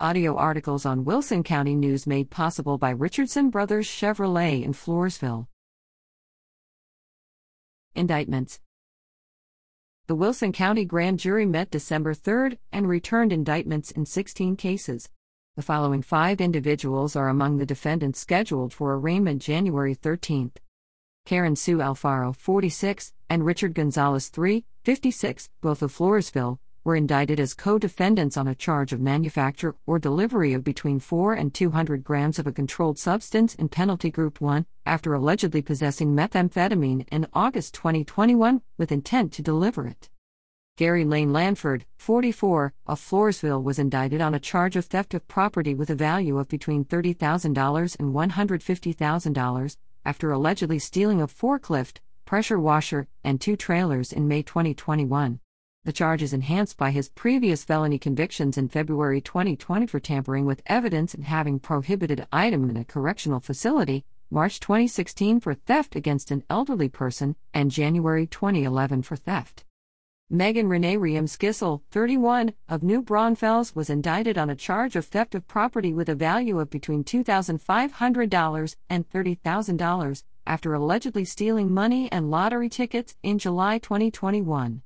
Audio articles on Wilson County News made possible by Richardson Brothers Chevrolet in Floresville. Indictments The Wilson County Grand Jury met December 3 and returned indictments in 16 cases. The following five individuals are among the defendants scheduled for arraignment January 13. Karen Sue Alfaro, 46, and Richard Gonzalez, 3, 56, both of Floresville, were indicted as co defendants on a charge of manufacture or delivery of between 4 and 200 grams of a controlled substance in Penalty Group 1 after allegedly possessing methamphetamine in August 2021 with intent to deliver it. Gary Lane Lanford, 44, of Floresville was indicted on a charge of theft of property with a value of between $30,000 and $150,000 after allegedly stealing a forklift, pressure washer, and two trailers in May 2021. The charge is enhanced by his previous felony convictions in February 2020 for tampering with evidence and having prohibited item in a correctional facility, March 2016 for theft against an elderly person, and January 2011 for theft. Megan Renee Riem Skissel, 31, of New Braunfels was indicted on a charge of theft of property with a value of between $2,500 and $30,000 after allegedly stealing money and lottery tickets in July 2021.